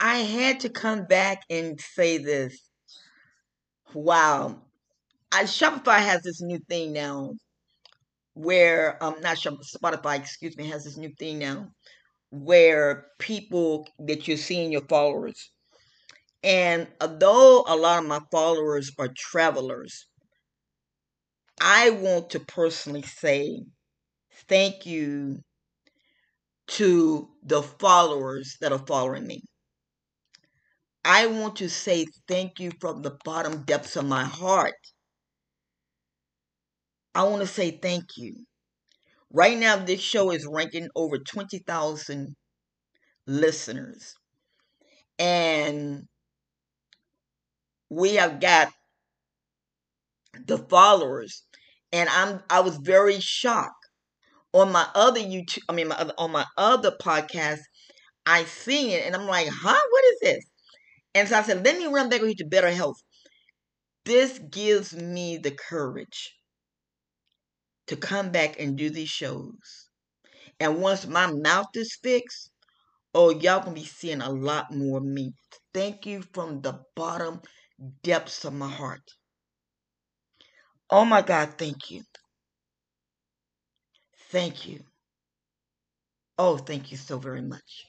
I had to come back and say this. Wow. I, Shopify has this new thing now where um not Spotify, excuse me, has this new thing now where people that you're seeing your followers. And although a lot of my followers are travelers, I want to personally say thank you to the followers that are following me. I want to say thank you from the bottom depths of my heart. I want to say thank you. Right now, this show is ranking over 20,000 listeners. And we have got the followers. And I'm I was very shocked. On my other YouTube, I mean my other, on my other podcast, I seen it and I'm like, huh, what is this? And so I said, let me run back over to Better Health. This gives me the courage to come back and do these shows. And once my mouth is fixed, oh, y'all gonna be seeing a lot more me. Thank you from the bottom depths of my heart. Oh my God, thank you. Thank you. Oh, thank you so very much.